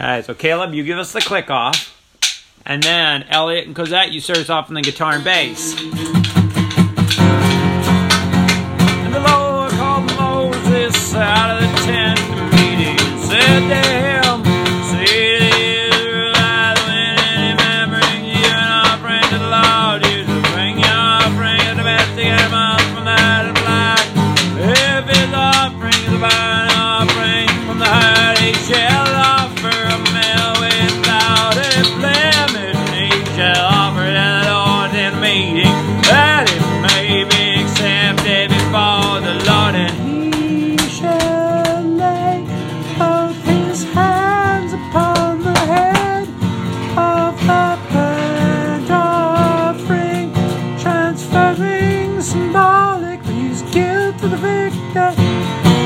All right, so Caleb, you give us the click off. And then Elliot and Cosette, you start us off on the guitar and bass. the victor,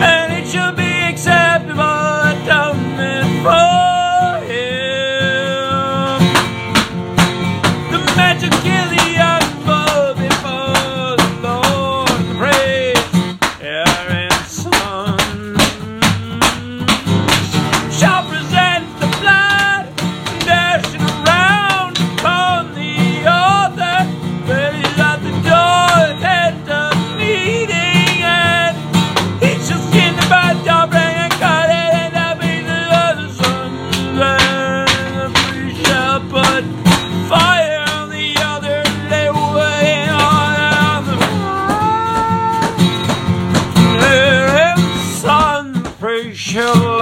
and it should be acceptable atonement for him. The magic killing. kill